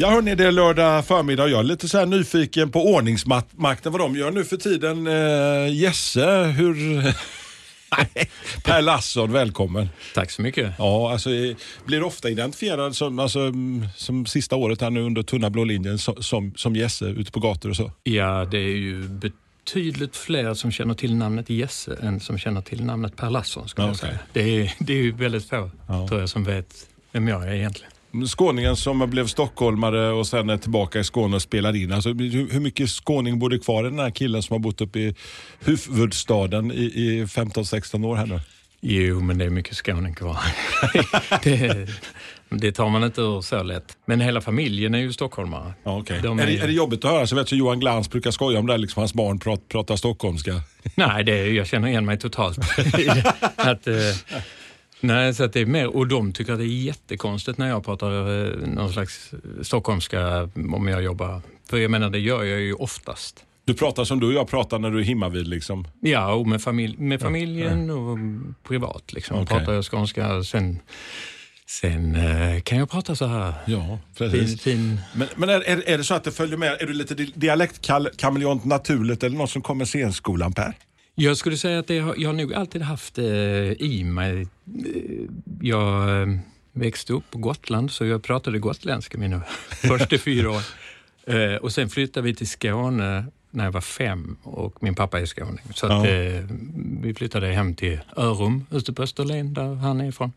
Ja hörni, det är lördag förmiddag och jag är lite så nyfiken på ordningsmakten, vad de gör nu för tiden. Eh, Jesse, hur... Nej, per Lasson, välkommen. Tack så mycket. Ja, alltså, eh, blir ofta identifierad som, alltså, mm, som sista året här nu under tunna blå linjen som, som, som Jesse ute på gator och så. Ja, det är ju betydligt fler som känner till namnet Jesse än som känner till namnet Per Lasson. Skulle Ja, jag säga. Det, är, det är ju väldigt få, Ja. tror jag, som vet vem jag är egentligen. Skåningen som blev stockholmare och sen är tillbaka i Skåne och spelar in. Alltså, hur mycket skåning bor det kvar i den här killen som har bott uppe i huvudstaden i, i 15-16 år här nu? Jo, men det är mycket skåning kvar. det, det tar man inte ur så lätt. Men hela familjen är ju stockholmare. Ja, okay. De är, det, är- är det jobbigt att höra? Så vet jag, Johan Glans brukar skoja om det, liksom, hans barn prat, pratar stockholmska. Nej, det är, jag känner igen mig totalt. att, eh, nej, så det är mer, och de tycker att det är jättekonstigt när jag pratar eh, någon slags stockholmska om jag jobbar. För jag menar, det gör jag ju oftast. Du pratar som du och jag pratar när du är hemma vid liksom. Ja, och med, familj, med familjen och privat. Liksom. Okej. Pratar jag skånska. Sen, sen eh, kan jag prata så här. Ja, Fin, fin. Men, men är, är, är det så att det följer med? Är du lite di- dialektkameleont naturligt eller något som kommer scenskolan Per? Jag skulle säga att det jag har nog alltid haft eh, i mig. Eh, jag eh, växte upp på Gotland så jag pratade gotländska mina första fyra år. Eh, och sen flyttade vi till Skåne när jag var fem och min pappa är skåning. Så att, Ja. eh, vi flyttade hem till Örum ute på Österlen där han är ifrån.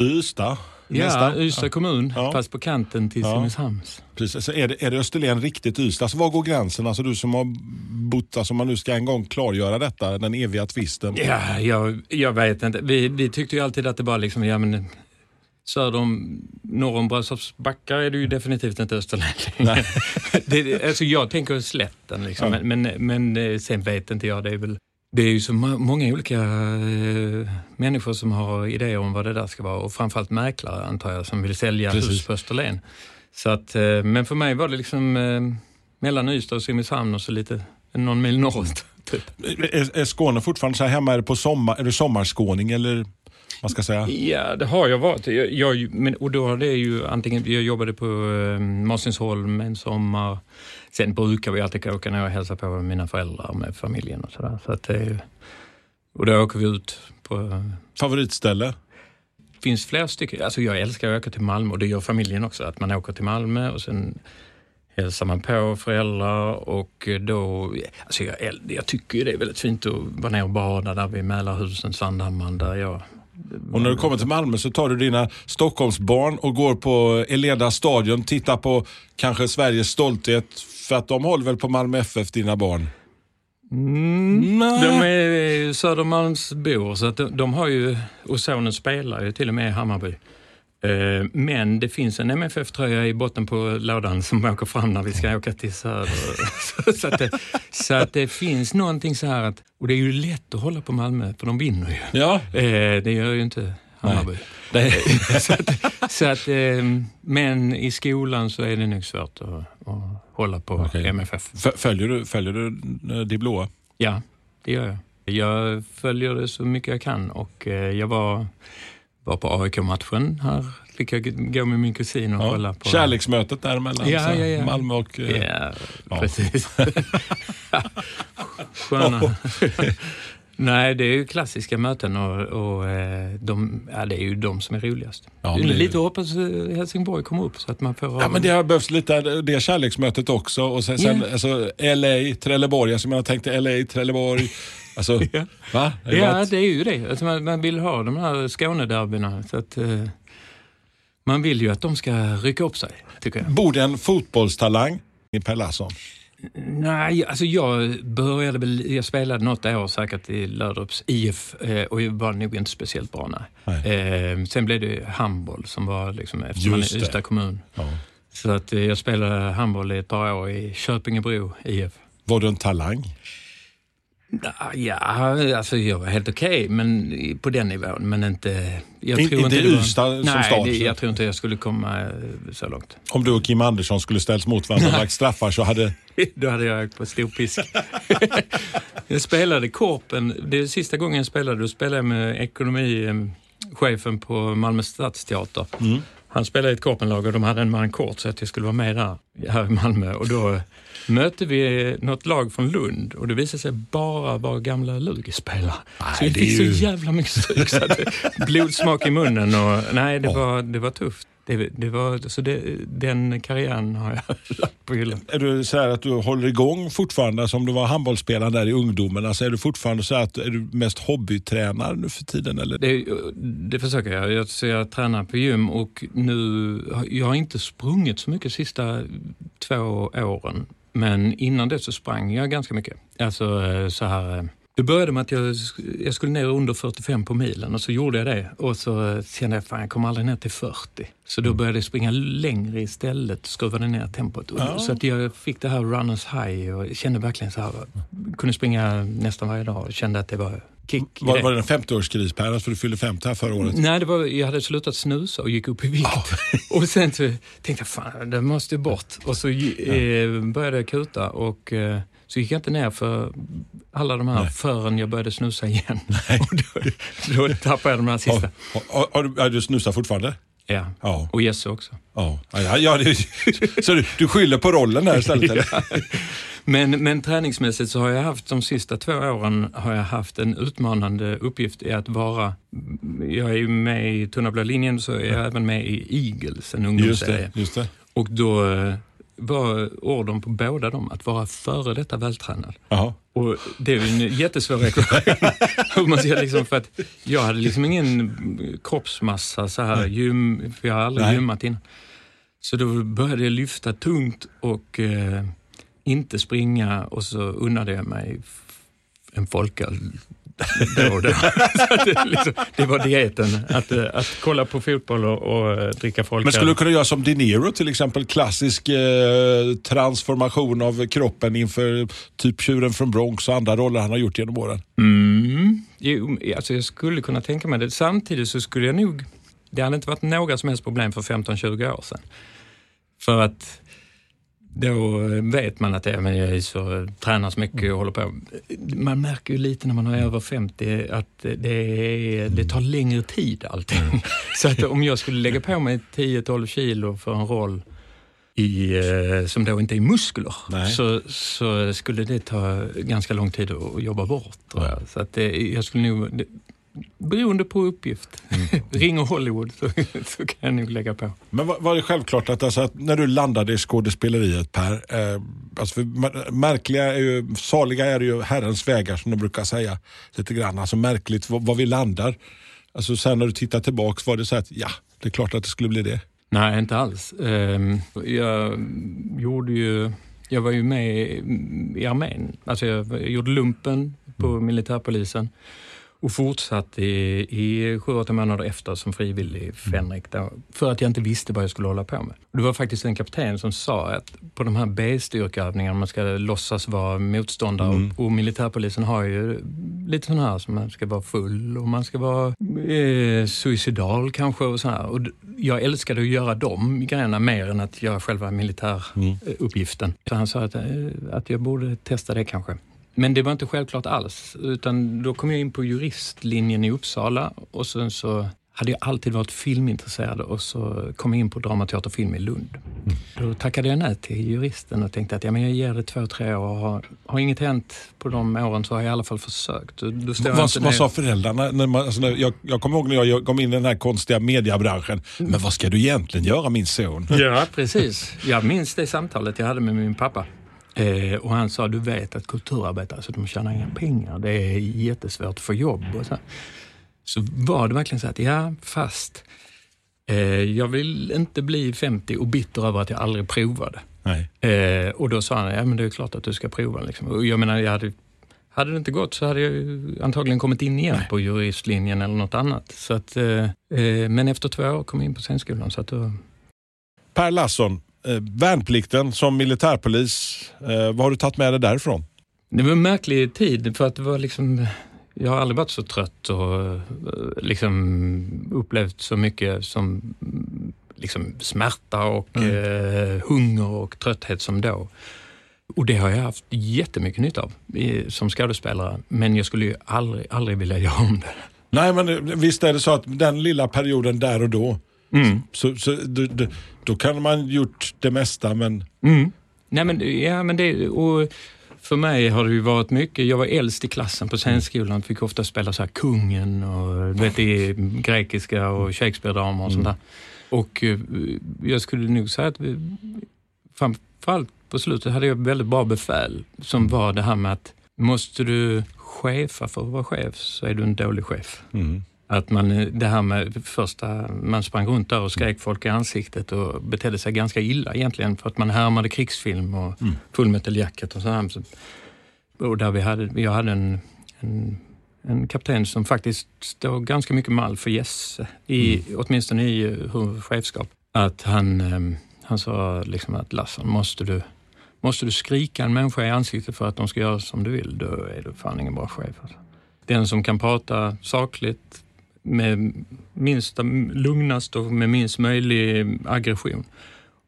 Ystad? Ja. Ystad kommun, Ja. fast på kanten till Ja. Simrishamns. Precis. Så är, det, är det Österlen riktigt Ystad? Alltså, var går gränsen? Alltså, du som har bott, alltså, om man nu ska en gång klargöra detta, den eviga tvisten. Ja, jag, jag vet inte. Vi, vi tyckte ju alltid att det var liksom, ja men söder om, norr om Brösarps backar är det ju definitivt inte Österlen längre. det, alltså jag tänker slätten liksom, Ja. men, men, men eh, sen vet inte jag. Det är väl det är ju så många olika eh, människor som har idéer om vad det där ska vara och framförallt mäklare antar jag som vill sälja Precis. hus på Österlen. Så att, eh, men för mig var det liksom eh, mellan Ystad och Simrishamn och så lite någon mil norrut. Typ. Är, är Skåne fortfarande så här hemma? Är, det på sommar, är du sommarskåning eller vad ska jag säga? Ja, det har jag varit. Jag, jag, men, och då har det ju antingen, jag jobbade på eh, Mårtensholm en sommar. Sen brukar vi alltid åka ner och hälsa på mina föräldrar med familjen och sådär. Så det ju- och då åker vi ut på... Favoritställe? Det finns flera stycken. Alltså jag älskar att åka till Malmö och det gör familjen också. Att man åker till Malmö och sen hälsar man på föräldrar och då... Alltså jag, jag tycker ju det är väldigt fint att vara ner och bada där vid Mälarhusen, Sandhammaren, där jag Och när du kommer till Malmö så tar du dina Stockholmsbarn och går på Eleda stadion, tittar på kanske Sveriges stolthet. För att de håller väl på Malmö FF, dina barn? Mm. De är Södermalmsbor, så att de, de har ju, och sonen spelar ju till och med i Hammarby. Eh, Men det finns en MFF-tröja i botten på lådan som åker fram när vi ska åka till Söder. Så- att det, så att det finns någonting så här att, och det är ju lätt att hålla på Malmö, för de vinner ju. Ja. Eh, Det gör ju inte Hammarby. Så att, så att, eh, men i skolan så är det nog svårt att, att hålla på Okej. MFF. Följer du, följer du eh, det blåa? Ja, det gör jag. Jag följer det så mycket jag kan och jag var, var på AIK-matchen här. Fick jag gå med min kusin och kolla på... Kärleksmötet däremellan. Ja, så, ja, ja. Malmö och... eh, Ja, Ja. precis. Sköna. Nej, det är ju klassiska möten och, och eh, de, ja, det är ju de som är roligast. Ja, det är lite hoppas eh, Helsingborg kommer upp så att man får... Ja, men det har behövts lite det kärleksmötet också. Och sen, sen Ja. alltså, LA, Trelleborg. Alltså, jag tänkte LA, Trelleborg. Alltså, Ja. va? Det är Ja, varit- det är ju det. Alltså man, man vill ha de här Skånederbyna. Så att, eh, man vill ju att de ska rycka upp sig, tycker jag. Bor det en fotbollstalang i Per Larsson? Nej, alltså jag började väl, jag spelade något år säkert i Löderups IF eh, och jag var nog inte speciellt bra. Nej. Eh, sen blev det handboll som var liksom, eftersom man är. Ystad kommun. Ja. Så att eh, jag spelade handboll i ett par år i Köpingebro IF. Var du en talang? Ja, alltså jag var helt okej men på den nivån, men inte... Jag In- tror inte det Ystad som Nej, stad, så. jag tror inte jag skulle komma eh, så långt. Om du och Kim Andersson skulle ställs mot varandra och lagt straffar så hade... Då hade jag åkt på stor pisk. jag spelade Korpen, det är sista gången jag spelade, då spelade jag med ekonomichefen på Malmö stadsteater. Han spelade i ett Korpenlag och de hade en man kort så att jag skulle vara med där, här i Malmö. Och då mötte vi något lag från Lund och det visade sig bara vara gamla Lugi-spelare. Så vi det fick är så ju- jävla mycket stryk så att blodsmak i munnen och nej, det, var, det var tufft. Det, det var, så det, den karriären har jag lagt på hyllan. Är du så här att du håller igång fortfarande som du var handbollsspelare där i ungdomen? Alltså är du fortfarande så här att är du mest hobbytränare nu för tiden? Eller? Det, det försöker jag. Jag, så jag tränar på gym och nu, jag har inte sprungit så mycket de sista två åren. Men innan det så sprang jag ganska mycket. Alltså eh, så här, eh, det började med att jag, jag skulle ner under 45 på milen och så gjorde jag det. Och så eh, kände jag fan jag kommer aldrig ner till 40. Så då började jag springa längre istället, skruvade ner tempot. Och- Så att jag fick det här runners high och kände verkligen så här, kunde springa nästan varje dag och kände att det var kick Var, var det en 50-årskris Per? Alltså du fyllde 50 här förra året. Nej, det var, jag hade slutat snusa och gick upp i vikt. Och sen så tänkte jag, fan det måste ju bort. Och så eh, började jag kuta och eh, så gick jag inte ner för alla de här förrän jag började snusa igen. Och då, då tappade jag de här sista. Har, har, har, du, är du snusar fortfarande? Ja. Ja. Och Jesse också. Ja, ja, ja det, så du, du skyller på rollen där istället? eller? Men, men träningsmässigt så har jag haft de sista två åren har jag haft en utmanande uppgift i att vara, jag är ju med i Tunna blå linjen så är jag även med i Eagles, en Just ungdomsserie. det. Just det. Och då var ordern på båda dem att vara före detta vältränad. Jaha. Och det är ju en jättesvår ekvation. Man liksom, för att jag hade liksom ingen kroppsmassa så här, gym, för jag har aldrig Nej. gymmat innan. Så då började jag lyfta tungt och eh, inte springa och så unnade jag mig en folköl så att det, liksom, det var dieten, att, eh, att kolla på fotboll och, och eh, dricka folköl. Men skulle du kunna göra som De Niro till exempel? Klassisk eh, transformation av kroppen inför typ Tjuren från Bronx och andra roller han har gjort genom åren. Mm. Jo, alltså jag skulle kunna tänka mig det. Samtidigt så skulle jag nog... Det hade inte varit några som helst problem för 15-20 år sedan. För att då vet man att ja, men jag är så, tränar så mycket och håller på. Man märker ju lite när man är över 50 att det, är, det tar längre tid allting. Så att om jag skulle lägga på mig 10-12 kilo för en roll i, eh, som då inte är muskler, Nej. så, så skulle det ta ganska lång tid att jobba bort. Jag. Så att det, jag skulle nog, beroende på uppgift, ringer Hollywood så, så kan jag nog lägga på. Men var, var det självklart att, alltså, att när du landade i skådespeleriet Per, eh, alltså märkliga är ju, saliga är ju herrens vägar som de brukar säga lite grann. Alltså märkligt var, var vi landar. Alltså sen när du tittar tillbaks var det så att ja, det är klart att det skulle bli det. Nej, inte alls. Ehm, Jag gjorde ju, jag var ju med i armén. Alltså jag gjorde lumpen på militärpolisen och fortsatte i, i sju, åtta månader efter som frivillig Fenrik då, för att jag inte visste vad jag skulle hålla på med. Det var faktiskt en kapten som sa att på de här B-styrkeövningarna man ska låtsas vara motståndare och, och militärpolisen har ju lite sådana här som man ska vara full och man ska vara eh, suicidal kanske och så här. Och jag älskade att göra de grejerna mer än att göra själva militäruppgiften. Så han sa att, eh, att jag borde testa det kanske. Men det var inte självklart alls, utan då kom jag in på juristlinjen i Uppsala och sen så hade jag alltid varit filmintresserad och så kom jag in på Dramateater film i Lund. Då tackade jag nej till juristen och tänkte att ja, men jag ger det två, tre år och har, har inget hänt på de åren så har jag i alla fall försökt. Då Vad, vad sa föräldrarna? När man, alltså när jag, jag kommer ihåg när jag kom in i den här konstiga mediebranschen. Men vad ska du egentligen göra min son? Ja, precis. Jag minns det samtalet jag hade med min pappa. Eh, och han sa, du vet att kulturarbetare, alltså, de tjänar inga pengar. Det är jättesvårt att få jobb. Och så. så var det verkligen så att, ja, fast eh, jag vill inte bli 50 och bitter över att jag aldrig provade. Nej. Eh, och då sa han, ja men det är klart att du ska prova. Liksom. Och jag menar, jag hade, hade det inte gått så hade jag ju antagligen kommit in igen på juristlinjen eller något annat. Så att, eh, eh, men efter två år kom jag in på scenskolan. Så att då, Per Lasson, Eh, värnplikten som militärpolis, eh, vad har du tagit med dig därifrån? Det var en märklig tid för att det var liksom, jag har aldrig varit så trött och eh, liksom upplevt så mycket som liksom smärta och eh, hunger och trötthet som då. Och det har jag haft jättemycket nytta av i, som skådespelare, men jag skulle ju aldrig, aldrig vilja göra om det. Nej, men eh, visst är det så att den lilla perioden där och då, så, så, då, då, då kan man gjort det mesta, men Nej men, ja, men det, och för mig har det ju varit mycket, jag var äldst i klassen på scenskolan, fick ofta spela så här kungen och du vet, i grekiska och Shakespeare-dramer och sånt där. Och eh, jag skulle nog säga att vi, framförallt på slutet hade jag väldigt bra befäl som var det här med att måste du chefa för att vara chef så är du en dålig chef. Att man, det här med första, man sprang runt där och skrek folk i ansiktet och betedde sig ganska illa egentligen för att man härmade krigsfilm och Full Metal Jacket och sådär. Så- Och där vi hade, jag hade en, en, en kapten som faktiskt står ganska mycket mall för Jesse, i, åtminstone i eh, hur chefskap. Att han, eh, han sa liksom att Lassan, måste du, måste du skrika en människa i ansiktet för att de ska göra som du vill, då är du fan ingen bra chef. Alltså. Den som kan prata sakligt, med minsta, lugnast och med minst möjlig aggression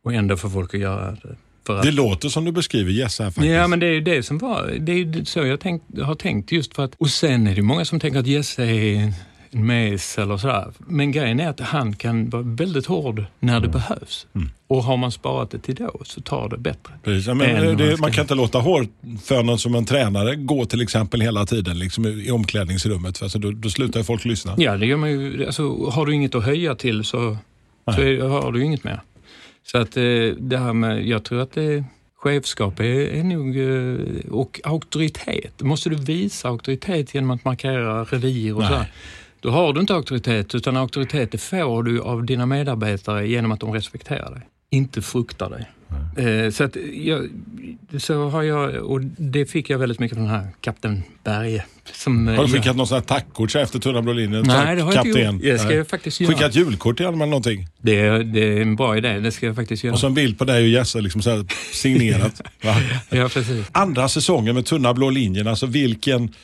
och ändå få folk att göra det. Att, det låter som du beskriver Jesse här faktiskt. Ja, men det är ju det som var, det är ju så jag tänkt, har tänkt just för att, och sen är det många som tänker att Jesse är mes eller sådär. Men grejen är att han kan vara väldigt hård när det behövs. Och har man sparat det till då så tar det bättre. Precis. Men, det, ska- man kan inte låta hårfönen som en tränare gå till exempel hela tiden liksom, i omklädningsrummet. För alltså, då, då slutar folk lyssna. Ja, det gör man ju. Alltså, har du inget att höja till så, så är, har du inget mer. Så att eh, det här med, jag tror att det, chefskap är, är nog, eh, och auktoritet. Måste du visa auktoritet genom att markera revir och Nej. så här, Då har du inte auktoritet, utan auktoritet får du av dina medarbetare genom att de respekterar dig, inte fruktar dig. Eh, så att jag, så har jag, och det fick jag väldigt mycket från den här kapten Berge. Som, eh, Har du jag- skickat något sånt här tackkort så efter Tunna blå linjen? Nej, det har jag inte Kapten. gjort. Det ska jag faktiskt göra. Skickat julkort till honom eller någonting? Det är, det är en bra idé, det ska jag faktiskt göra. Och så en bild på dig och Jesse liksom så här signerat. Ja, precis. Andra säsongen med Tunna blå linjen, alltså vilken,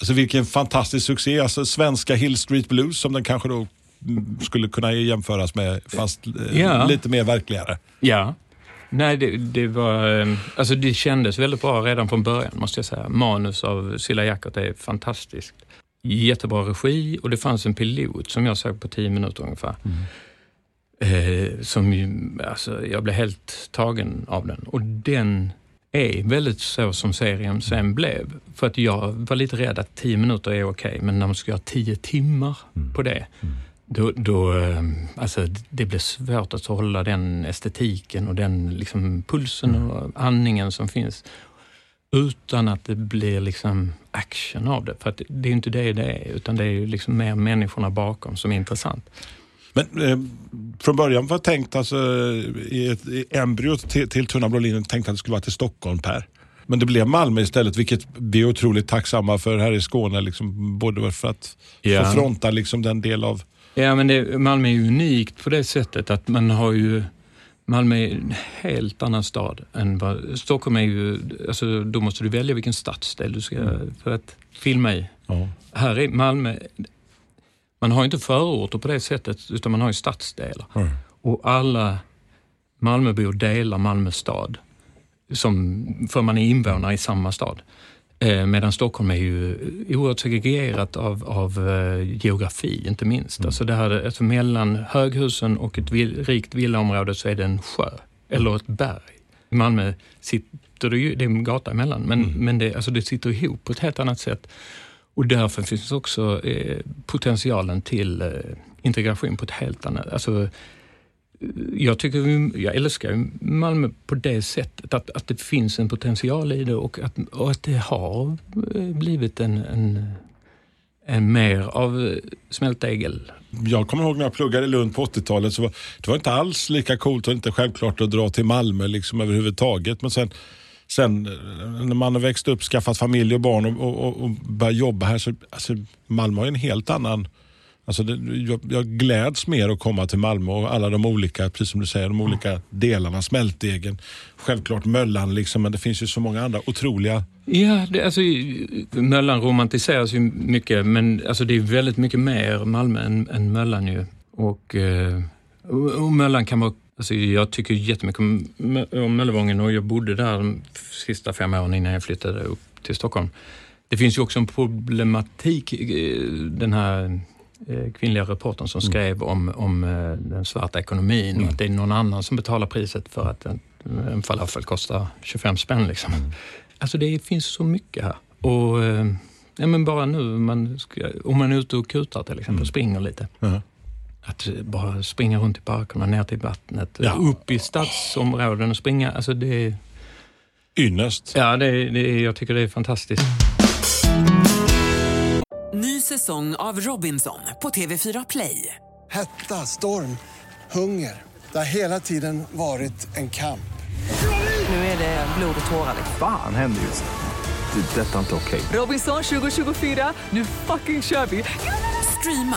alltså vilken fantastisk succé. Alltså svenska Hill Street Blues som den kanske då mm, skulle kunna jämföras med, fast eh, Ja. lite mer verkligare. Ja. Nej, det, det var... eh, Alltså det kändes väldigt bra redan från början, måste jag säga. Manus av Silla Jackert är fantastiskt. Jättebra regi och det fanns en pilot som jag såg på tio minuter ungefär. Eh, som ju, alltså, jag blev helt tagen av den. Och den är väldigt så som serien sen blev. För att jag var lite rädd att tio minuter är okej, men när man ska göra tio timmar på det, då, då eh, alltså, det blir svårt att hålla den estetiken och den liksom, pulsen och andningen som finns utan att det blir liksom action av det. För att det är inte det det är, utan det är ju liksom mer människorna bakom som är intressant. Men eh, från början var tänkt, alltså, i ett i embryot till, till Tunna tänkte att det skulle vara till Stockholm Per. Men det blev Malmö istället, vilket vi är otroligt tacksamma för här i Skåne. Liksom, både för att Ja. få fronta liksom, den del av... Ja, men det, Malmö är ju unikt på det sättet att man har ju Malmö är en helt annan stad än vad... Stockholm är ju... Alltså, då måste du välja vilken stadsdel du ska för att filma i. Ja. Här är Malmö... Man har inte förorter på det sättet, utan man har ju stadsdelar. Mm. Och alla Malmöbor delar Malmö stad, som, för man är invånare i samma stad. Eh, medan Stockholm är ju oerhört segregerat av, av eh, geografi, inte minst. Alltså det här, alltså mellan höghusen och ett vill, rikt villaområde så är det en sjö, eller ett berg. I Malmö sitter det ju, det är en gata emellan, men, men det, alltså det sitter ihop på ett helt annat sätt. Och därför finns också eh, potentialen till eh, integration på ett helt annat... Alltså, eh, jag, tycker, vi- jag älskar Malmö på det sättet, att, att det finns en potential i det och att, och att det har eh, blivit en, en, en mer av eh, smältdegel. Jag kommer ihåg när jag pluggade i Lund på 80-talet så var det var inte alls lika coolt och inte självklart att dra till Malmö liksom överhuvudtaget. Men sen, sen när man har växt upp, skaffat familj och barn och, och, och, börjat jobba här så alltså, Malmö har en helt annan Alltså det, jag, jag gläds mer att komma till Malmö och alla de olika, precis som du säger, de olika delarna. Smältdegen, självklart Möllan, liksom, men det finns ju så många andra otroliga Ja, det, alltså, Möllan romantiseras ju mycket, men alltså, det är väldigt mycket mer Malmö än, än Möllan ju. Och, eh, och, och Möllan kan vara Alltså jag tycker jättemycket om, om Möllevången och jag bodde där de sista fem åren innan jag flyttade upp till Stockholm. Det finns ju också en problematik, eh, den här eh, kvinnliga reportern som skrev om, om eh, den svarta ekonomin och att det är någon annan som betalar priset för att en, en falafel kostar 25 spänn. Liksom. Alltså det finns så mycket här. Och, ja, men bara nu, man ska, om man är ute och kutar till exempel, mm. springer lite. Ja. Att bara springa runt i parkerna, ner till vattnet, Ja. upp i stadsområden och springa. Alltså det, ynnest. ja, det, det, jag tycker det är fantastiskt. Ny säsong av Robinson på TV4 Play. Hetta, storm, hunger. Det har hela tiden varit en kamp. Nu är det blod och tårar. liksom. Fan händer just. Det. är Detta är inte okej. Robinson 2024, nu fucking kör vi! Streama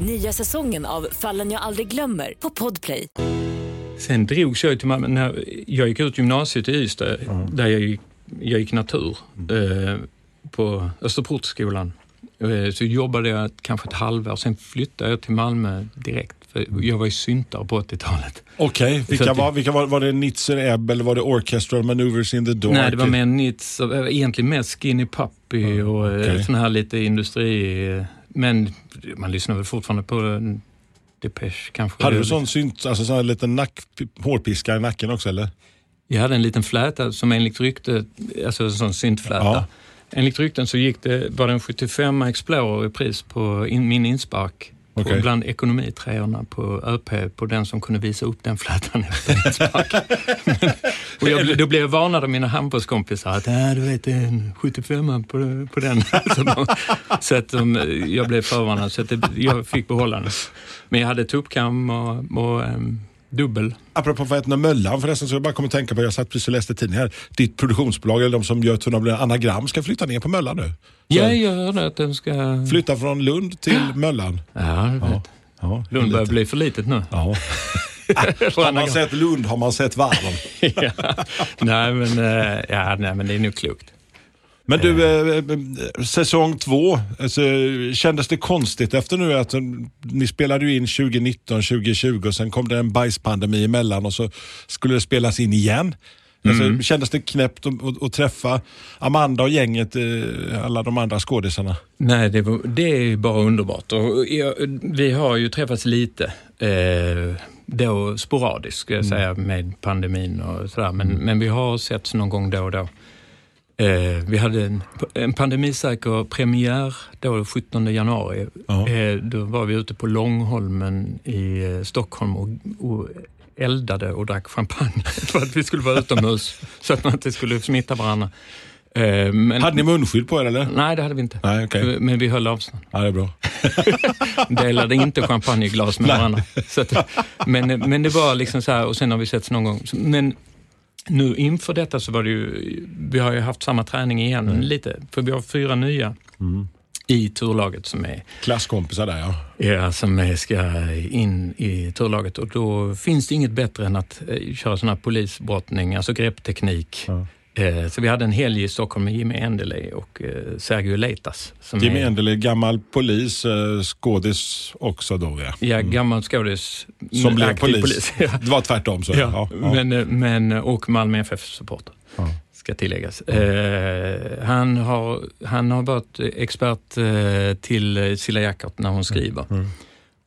Nya säsongen av Fallen jag aldrig glömmer på Podplay. Sen drogs jag till Malmö. När jag gick ut gymnasiet i Ystad, där jag gick, jag gick natur, eh, på Österportskolan. Eh, så jobbade jag kanske ett halvår, sen flyttade jag till Malmö direkt. För jag var ju syntare på 80-talet. Okej, Så vilka var, vilka var, var det Nitzer Ebb eller var det Orchestral Maneuvers in the Dark? Nej, det var mer nits, och, eh, egentligen mer Skinny Puppy och okej. okay. sån här lite industri. Men man lyssnar väl fortfarande på Depeche kanske. Hade du sån synt, alltså sån här liten nack, hårpiska i nacken också eller? Jag hade en liten fläta som enligt ryktet, alltså en sån syntfläta. Ja. Enligt rykten så gick det, var det en 75 Explorer i pris på in, min inspark. På Okej. bland ekonomitreorna på ÖP på den som kunde visa upp den flätan efter inspark. och jag, då blev jag varnad av mina handbollskompisar att äh, du vet det är en 75 på, på den. så de, så att de, jag blev förvarnad så att det, jag fick behålla den. Men jag hade tuppkam och, och um, dubbel. Apropå vad heter Möllan förresten, så jag bara kommer att tänka på, jag satt precis och läste tidningen här. Ditt produktionsbolag, eller de som gör Tunna anagram, ska flytta ner på Möllan nu. Så, Jag gör det att den ska... Flytta från Lund till Möllan. Ja, jag vet. Ja, Lund börjar bli för litet nu. Ja. Har man sett Lund har man sett varven. ja. nej, men, eh, ja, nej, men det är nog klokt. Men du, eh, eh, säsong två, alltså, kändes det konstigt efter nu att eh, ni spelade ju in 2019, 2020 och sen kom det en bajspandemi emellan och så skulle det spelas in igen. Alltså, Kändes det knäppt att, träffa Amanda och gänget, alla de andra skådisarna? Nej, det, var, det är ju bara underbart. Och jag, vi har ju träffats lite, eh, då sporadiskt ska jag säga, med pandemin och sådär. Men, men vi har setts någon gång då och då. Eh, vi hade en, en pandemisäker premiär då 17 januari. Ja. Eh, då var vi ute på Långholmen i eh, Stockholm och, och eldade och drack champagne för att vi skulle vara utomhus så att man inte skulle smitta varandra. Eh, men, Hade ni munskydd på er eller? Nej, det hade vi inte. Nej, okej. Men vi höll avstånd. Ja, det är bra. Delade inte champagneglas med Nej. varandra. Att, men, men det var liksom så här, och sen har vi setts någon gång. Men nu inför detta så var det ju, vi har ju haft samma träning igen Mm. lite. För vi har fyra nya i turlaget som är Klasskompisar där ja. Ja, som är- ska in i turlaget och då finns det inget bättre än att eh, köra sån här polisbrottning, alltså greppteknik. Eh, Så vi hade en helg i Stockholm med Jimmy Endeley och eh, Sergio Leitas. Som Jimmy är, Endel gammal polis, eh, skådis också då ja. Ja, gammal skådis. Mm. Som blev polis. ja. Det var tvärtom så. Ja, ja. Men, eh, men, och Malmö FF-supporter. Ska tilläggas. Eh, han, har, han har varit expert eh, till eh, Cilla Jackert när hon skriver. Mm.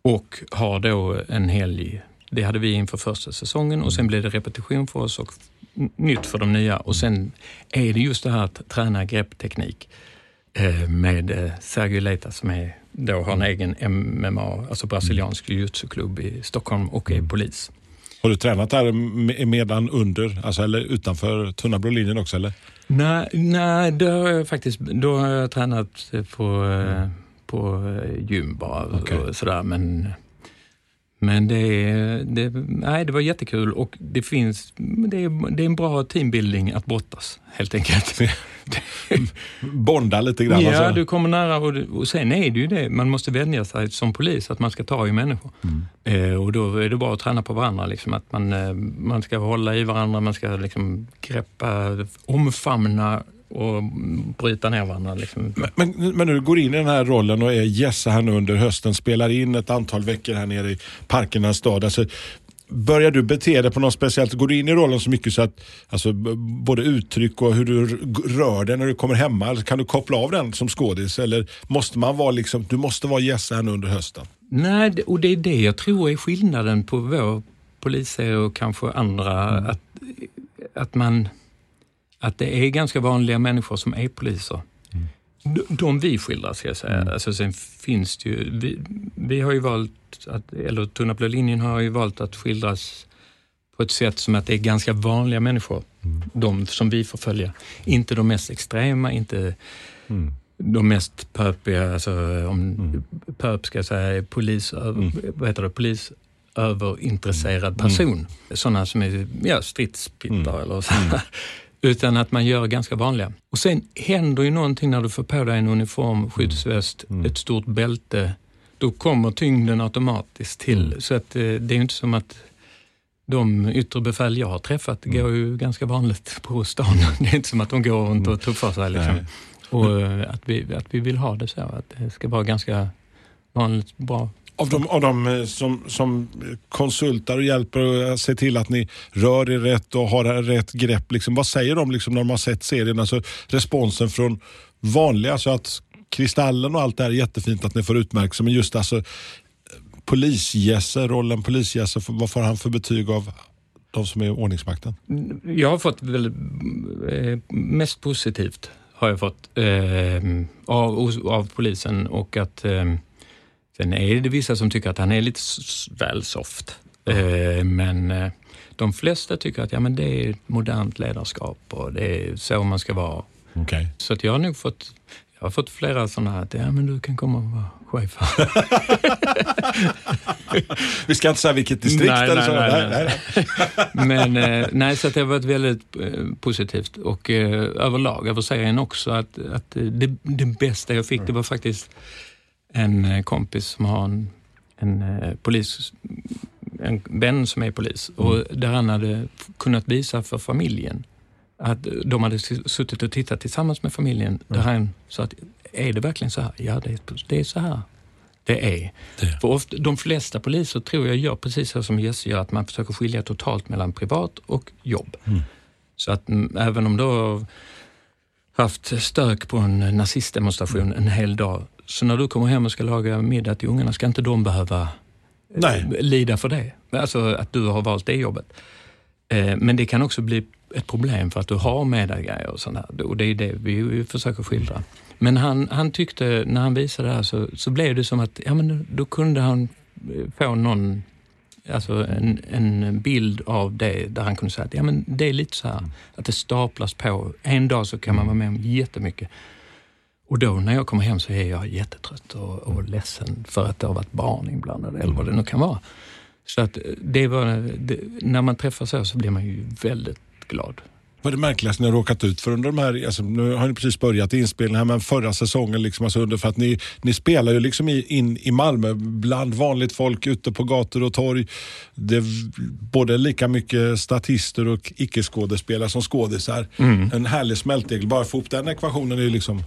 Och har då en helg. Det hade vi inför första säsongen och sen blev det repetition för oss och nytt för de nya. Och sen är det just det här att träna greppteknik. eh, med eh, Sergio Leita som är, då har en egen MMA, alltså brasiliansk jiu-jitsu-klubb i Stockholm och är polis. Har du tränat där med- medan under, alltså, eller utanför tunna blå linjen också? Eller? Nej, nej då har jag faktiskt då har jag tränat på, eh, på eh, gym bara. Okej. Och sådär, men men det, det, nej, det var jättekul och det finns, det är, det är en bra teambuilding att brottas helt enkelt. Bonda lite grann? Ja, alltså. du kommer nära och, och sen är det ju det, man måste vänja sig som polis att man ska ta i människor. Eh, och då är det bara att träna på varandra, liksom, att man, eh, man ska hålla i varandra, man ska liksom greppa, omfamna och bryta ner varandra. Liksom. Men, men när du går in i den här rollen och är Jesse här nu under hösten, spelar in ett antal veckor här nere i parkernas stad. Alltså, börjar du bete dig på något speciellt? Går du in i rollen så mycket så att alltså, både uttryck och hur du rör dig när du kommer hemma, eller kan du koppla av den som skådis? Eller måste man vara liksom, du måste vara Jesse här nu under hösten? Nej, och det är det jag tror är skillnaden på vår polisserie och kanske andra. Att, att, man, att det är ganska vanliga människor som är poliser. De, de vi skildrar ska jag säga. Alltså, sen finns det ju, vi, vi har ju valt, att, eller Tunna blå linjen har ju valt att skildras på ett sätt som att det är ganska vanliga människor, de som vi får följa. Inte de mest extrema, inte de mest pöpiga, alltså om pöp ska jag säga, polis, vad heter det, polis överintresserad person. Sådana som är ja, stridspittar eller så. Utan att man gör ganska vanliga. Och sen händer ju någonting när du får på dig en uniform, skyddsväst, ett stort bälte. Då kommer tyngden automatiskt till. Så att eh, det är ju inte som att de yttre befäl jag har träffat går ju ganska vanligt på stan. Det är inte som att de går runt och tuffar sig. Liksom. Och eh, att vi, att vi vill ha det så, att det ska vara ganska vanligt bra. Av de, av de eh, som, som konsultar och hjälper och eh, ser till att ni rör er rätt och har rätt grepp, liksom, vad säger de liksom när de har sett serien? Alltså responsen från vanliga, alltså att Kristallen och allt det här är jättefint att ni får utmärkelse, men just alltså polisgässe, rollen polisgässe, vad får han för betyg av de som är ordningsmakten? Mm, jag har fått väl, eh, mest positivt har jag fått eh, av, av polisen och att eh, sen är det vissa som tycker att han är lite väl soft. Eh, men eh, de flesta tycker att ja, men det är modernt ledarskap och det är så man ska vara. Okay. Så att jag har nog fått, jag har fått flera sådana här att ja, men du kan komma och vara chef här. Vi ska inte säga vilket distrikt Nej, eller så. nej, Nej, nej. Men eh, nej, så det har varit väldigt positivt och överlag över serien också att, att det, det bästa jag fick det var faktiskt en eh, kompis som har en, en eh, polis, en vän som är polis. Och där han hade kunnat visa för familjen att de hade suttit och tittat tillsammans med familjen. Där han sa att är det verkligen så här? Ja, det är, det är så här. Det är. För ofta, de flesta poliser tror jag gör precis så som Jesse gör, att man försöker skilja totalt mellan privat och jobb. Så att mm, även om du har haft stök på en nazistdemonstration en hel dag, så när du kommer hem och ska laga middag till ungarna ska inte de behöva eh, Nej. lida för det. Alltså att du har valt det jobbet. Eh, Men det kan också bli ett problem för att du har med dig grejer och sånt här. Och det är det vi försöker skildra. Men han, han tyckte, när han visade det här så, så blev det som att, ja men då kunde han eh, få någon, alltså en, en bild av det där han kunde säga att ja men det är lite så här, att det staplas på. En dag så kan man vara med om jättemycket. Och då när jag kommer hem så är jag jättetrött och, och ledsen för att det har varit barn inblandade eller vad det nu kan vara. Så att det var, det, när man träffar så så blir man ju väldigt glad. Vad är det märkligaste ni har råkat ut för under de här, alltså, nu har ni precis börjat inspelningen här, men förra säsongen, liksom, alltså under, för att ni, ni spelar ju liksom i, in i Malmö bland vanligt folk ute på gator och torg. Det är både lika mycket statister och icke-skådespelare som skådisar. En härlig smältdegel. Bara få ihop den ekvationen är ju liksom...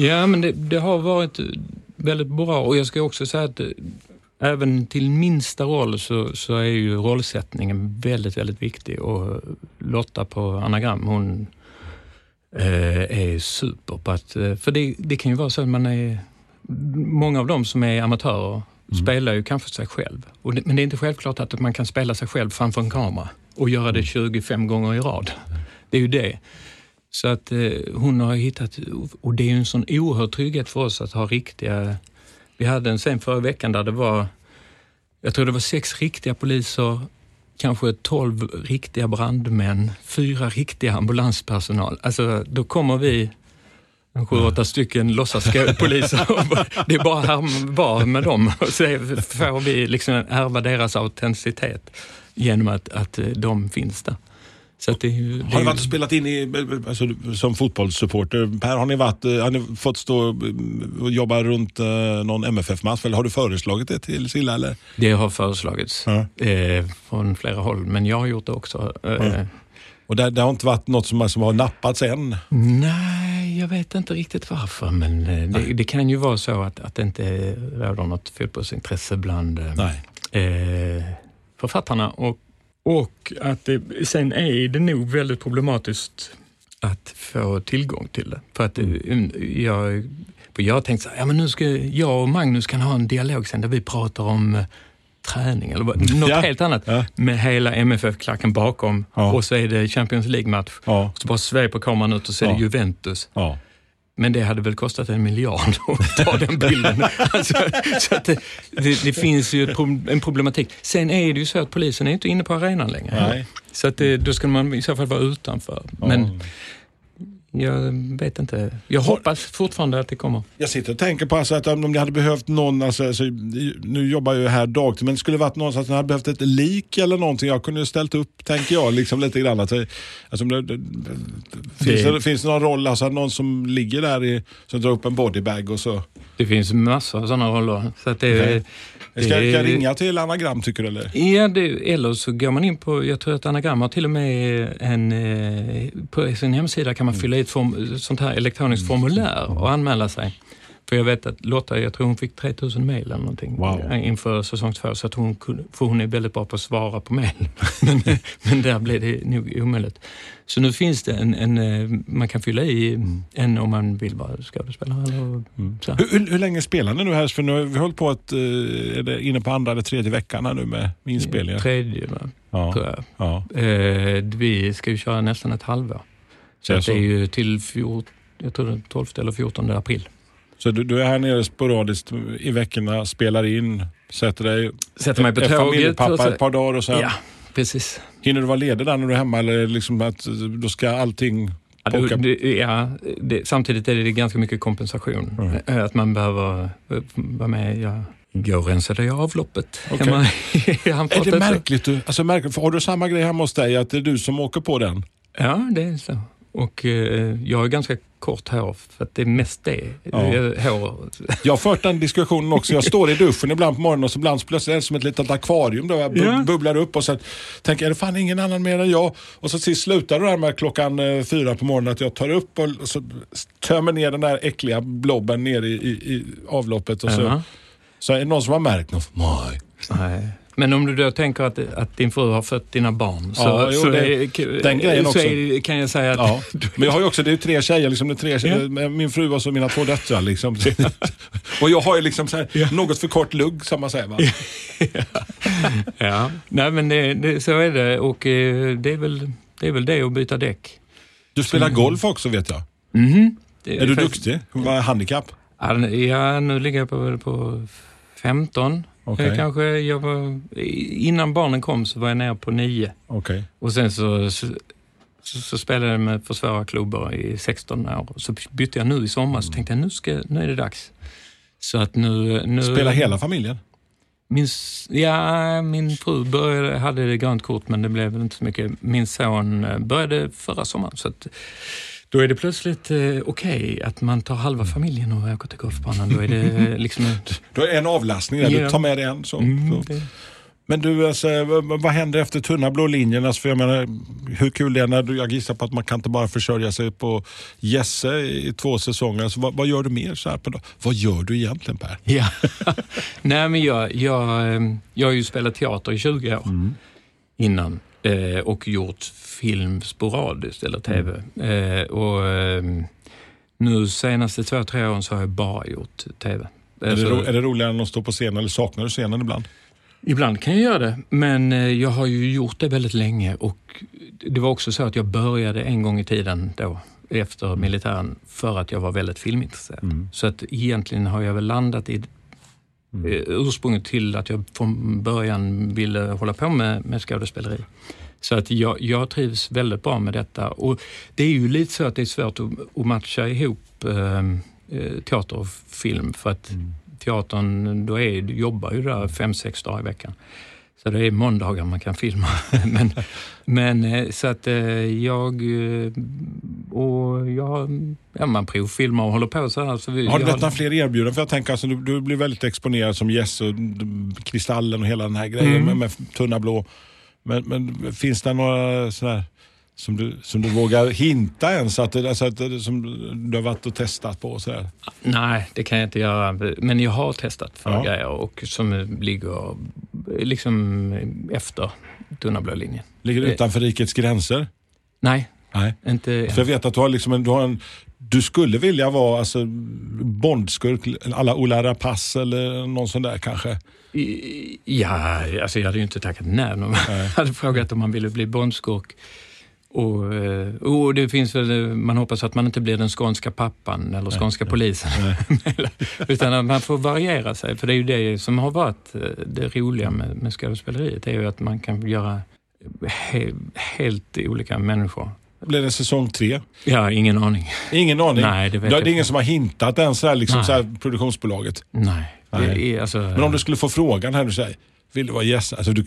Ja, men det, det har varit väldigt bra och jag ska också säga att eh, även till minsta roll så, så är ju rollsättningen väldigt, väldigt viktig och Lotta på Anagram, hon eh, är super på att, eh, för det, det kan ju vara så att man är, många av dem som är amatörer spelar ju kanske sig själv. Det, men det är inte självklart att man kan spela sig själv framför en kamera och göra det 25 gånger i rad. Det är ju det. Så att eh, hon har hittat, och det är ju en sån oerhörd trygghet för oss att ha riktiga... Vi hade en scen förra veckan där det var, jag tror det var sex riktiga poliser, kanske tolv riktiga brandmän, fyra riktiga ambulanspersonal. Alltså då kommer vi sju, åtta stycken låtsaspoliser. det är bara att vara med dem och så får vi liksom ärva deras autenticitet genom att, att eh, de finns där. Så det det Har ni varit och spelat in i, alltså, som fotbollssupporter? Per, har ni, varit, eh, har ni fått stå och jobba runt uh, någon MFF-match? Eller har du föreslagit det till Silla? Eller? Det har föreslagits Ja. eh, från flera håll, men jag har gjort det också. Eh, Ja. Och det, det har inte varit något som, som har nappats än? Nej, jag vet inte riktigt varför, men eh, det, det kan ju vara så att, att det inte råder något fotbollsintresse bland eh, eh, författarna. Och, och att det, sen är det nog väldigt problematiskt att få tillgång till det. För att eh, jag, för jag har tänkt så här, ja, men nu ska jag och Magnus kan ha en dialog sen där vi pratar om eh, träning eller vad- något Ja. helt annat med hela MFF-klacken bakom Ja. och så är det Champions League-match. Så bara sveper kameran ut och så är det Ja. Juventus. Men det hade väl kostat en miljard att ta den bilden. alltså, så att det, det, det finns ju en problematik. Sen är det ju så att polisen är inte inne på arenan längre. Nej. Så att det, då ska man i så fall vara utanför. Men jag vet inte. Jag hoppas fortfarande att det kommer. Jag sitter och tänker på alltså att om ni hade behövt någon, alltså, alltså, nu jobbar jag ju här dagtid, men det skulle varit någon som hade behövt ett lik eller någonting. Jag kunde ju ställt upp, tänker jag, liksom lite grann. Att, alltså, det, det, finns, Det- finns det någon roll, alltså någon som ligger där i, som drar upp en bodybag och så? Det finns massor av sådana roller. Så att det, Okej. Det, Ska jag ringa till anagram tycker du eller? Ja, det, eller så går man in på, jag tror att Anagram har till och med en, eh, på sin hemsida kan man fylla i ett form, sånt här elektroniskt formulär och anmäla sig. För jag vet att Lotta, jag tror hon fick 3000 mejl eller någonting eh, inför säsong två, så att hon, kunde- för hon är väldigt bra på att svara på mejl. men, men där blev det nog omöjligt. Så nu finns det en, en eh, man kan fylla i en om man vill vara skådespelare eller så. Hur, hur, hur länge spelar ni nu här? För nu har vi hållit på att, eh, är det inne på andra eller tredje veckan här nu med inspelningar? Tredje, va? Ja. tror jag. Ja. Eh, vi ska ju köra nästan ett halvår. Så Det är att det så. är ju till fjort, jag tror är 12 eller 14 april. Så du, du är här nere sporadiskt i veckorna, spelar in, sätter dig, Sätter mig på är tåget familjepappa ett par dagar och sen Ja, precis. hinner du vara ledig där när du är hemma eller är det liksom att då ska allting Ja, det, det, ja, det, samtidigt är det ganska mycket kompensation. Eh, Att man behöver eh, vara med. Jag, igår rensade jag avloppet Okej. hemma Är det märkligt? Du, alltså märkligt har du samma grej hemma hos dig, att det är du som åker på den? Ja, det är så. Och eh, jag har ganska kort hår, för att det är mest det. Ja. Hår. Jag har fört den diskussionen också. Jag står i duschen ibland på morgonen och så ibland så plötsligt är det som ett litet akvarium där jag bu- Ja. bubblar upp och så tänker jag, är det fan ingen annan mer än jag? Och så sist slutar det där med klockan eh, fyra på morgonen att jag tar upp och, så tömmer ner den där äckliga blobben ner i, i, i avloppet. Och så, Ja. så är det någon som har märkt något. Nej. Nej. Men om du då tänker att, att din fru har fött dina barn, så, Ja, jo, så, det- är, den grejen så också. är, kan jag säga att... Ja. Men jag har ju också, det är tre tjejer, liksom, det tre tjejer Ja. min fru och så mina två döttrar. Liksom. och jag har ju liksom så här, något för kort lugg som man säger. Va? Ja. Nej, men det, det, så är det och eh, det är väl det, är väl det att byta däck. Du spelar golf också vet jag. Mhm. Det Är du faktiskt- duktig? Vad är handikapp? Ja, Ja, nu ligger jag på, på 15 Eh, kanske. Jag var, innan barnen kom så var jag nere på 9. Okej. Och sen så, så, så spelade jag med för svåra klubbar i 16 år. Så bytte jag nu i sommar, så tänkte jag nu, ska, nu är det dags. Så att nu... nu Spelar hela familjen? Min, ja, min fru började, hade det grönt kort men det blev inte så mycket. Min son eh, började förra sommaren. Så att, då är det plötsligt eh, okej att man tar halva familjen och åker till golfbanan. Då är det liksom... ett- Du har en avlastning där, du tar med dig en. Så, Mm, så. Men du, alltså, vad, händer efter tunna blå linjen? Alltså, för jag menar, hur kul det är när du, jag gissar på att man kan inte bara försörja sig på Jesse i två säsonger. Alltså, vad, vad gör du mer så här på dag? Vad gör du egentligen Per? Ja. Nej, men jag, jag, eh, jag har ju spelat teater i 20 år innan eh, och gjort film sporadiskt eller tv. Eh, och, eh, nu senaste två, tre åren så har jag bara gjort tv. Är, Alltså- det ro, är det roligare än att stå på scen eller saknar du scenen ibland? Ibland kan jag göra det, men eh, jag har ju gjort det väldigt länge och det var också så att jag började en gång i tiden då efter militären för att jag var väldigt filmintresserad. Så att egentligen har jag väl landat i eh, ursprunget till att jag från början ville hålla på med, med skådespeleri. Så att jag, jag trivs väldigt bra med detta. Och det är ju lite så att det är svårt att, att matcha ihop eh, eh, teater och film för att teatern, då är, du jobbar ju där fem, sex dagar i veckan. Så det är måndagar man kan filma. men, men eh, så att eh, jag eh, och jag, ja, man provfilmar och håller på så här. Så vi, Har du detta fler erbjudanden? För jag tänker alltså, du, du blir väldigt exponerad som Jesse och Kristallen och hela den här grejen Mm. med, med Tunna blå. Men, men finns det några sådär som du, som du vågar hinta ens? Att, alltså, att, som du har varit och testat på? och Sådär. Nej, det kan jag inte göra. Men jag har testat för Ja. grejer och som ligger liksom efter tunna blå linjen. Ligger det utanför rikets gränser? Nej, Nej. inte För jag vet att du har, liksom en, du har en... Du skulle vilja vara alltså, Bondskurk, alla Ola Rapace eller någon sån där kanske? I- Ja, alltså jag hade ju inte tackat nej om man hade frågat om man ville bli bondskurk. Och, eh, och det finns väl, eh, man hoppas att man inte blir den skånska pappan eller skånska polisen. Utan att man får variera sig. För det är ju det som har varit eh, det roliga med, med skådespeleriet. Det är ju att man kan göra he, helt olika människor. Blir det säsong tre? Ja, ingen aning. Ingen aning. Nej, det vet det jag är ingen som har hintat ens, här, liksom, Nej. så här, produktionsbolaget. Nej. Nej. är, alltså, Men om du skulle få frågan här, säger, vill du vara Jesse? Alltså, du,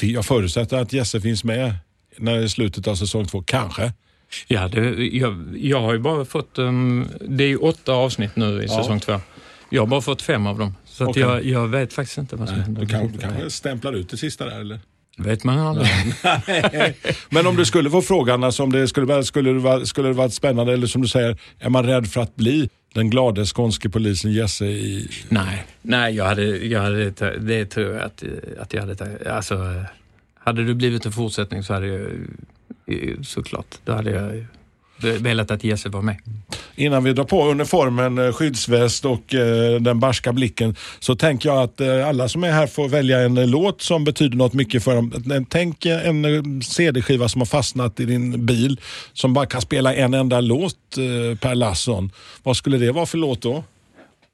jag förutsätter att Jesse finns med när det är slutet av säsong två, kanske. Ja, det, jag, jag har ju bara fått... Um, det är ju åtta avsnitt nu i Ja. säsong två. Jag har bara fått fem av dem. Så Okej. jag, jag vet faktiskt inte vad som Nej, händer. du, kan, kanske stämplar ut det sista där eller? vet man aldrig. Men om du skulle få frågan, alltså, om det skulle, vara- skulle, det vara, skulle det vara spännande eller som du säger, är man rädd för att bli den glade skånske polisen Jesse i... Nej, nej jag hade, jag hade, det tror jag att, att jag hade. Alltså, hade det blivit en fortsättning så hade jag såklart, då hade jag velat att Jesse var med. Innan vi drar på uniformen, eh, skyddsväst och eh, den barska blicken så tänker jag att eh, alla som är här får välja en låt som betyder något mycket för dem. Tänk en CD-skiva som har fastnat i din bil som bara kan spela en enda låt eh, per Lasson. Vad skulle det vara för låt då?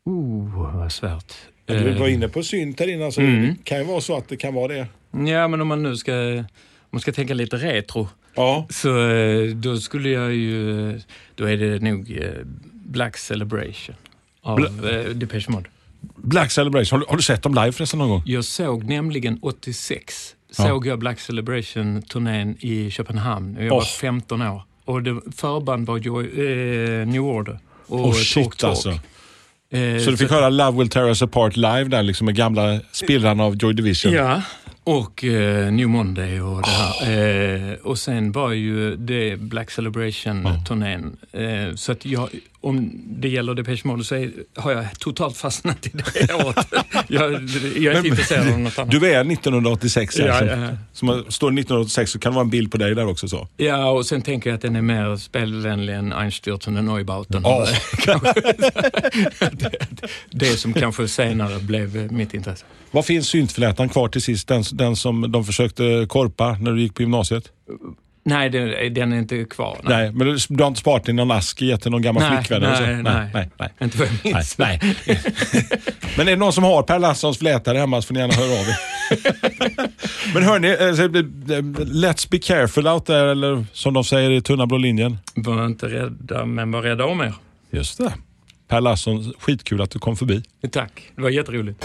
Oh, vad svårt. Du var inne på synt här innan, så Mm. det kan ju vara så att det kan vara det. Ja, men om man nu ska, om man ska tänka lite retro. Ja. Så eh, då skulle jag ju, då är det nog eh, Black Celebration av eh, Depeche Mode. Black Celebration, har du, har du sett dem live förresten någon gång? Jag såg nämligen 86, Ja. såg jag Black Celebration-turnén i Köpenhamn. Jag var Åh. 15 år. Och det, förband var Joy, eh, New Order och Talk shit Talk. alltså. Eh, Så du fick höra Love Will Tear Us Apart live där liksom med gamla spillran av Joy Division? Ja, och eh, New Monday och det här. Eh, och sen var ju det Black Celebration-turnén. Eh, så att jag, om det gäller Depeche Mode så är, har jag totalt fastnat i det jag, jag är inte intresserad av något annat. Du är 1986 här, Ja, som, ja, som har- står det 1986 så kan det vara en bild på dig där också. så. Ja, och sen tänker jag att den är mer spelvänlig än Einstürzen och Neubauten. Ja. Kanske. det, det som kanske senare blev mitt intresse. Vad finns syntflätan kvar till sist? Den, den som de försökte korpa när du gick på gymnasiet? Nej, den, den är inte kvar. Nej, men du, har inte sparat i någon ask, gett till någon gammal Nej, flickvän? så? nej, nej. nej, nej. Inte vad jag Nej, minns. nej. Men är det någon som har Per Larssons flätare hemma så får ni gärna höra av er. Men hörni, eh, let's be careful out there, eller som de säger i tunna blå linjen. Var inte rädda, men var rädda om er. Just det. Per Larsson, skitkul att du kom förbi. Tack, det var jätteroligt.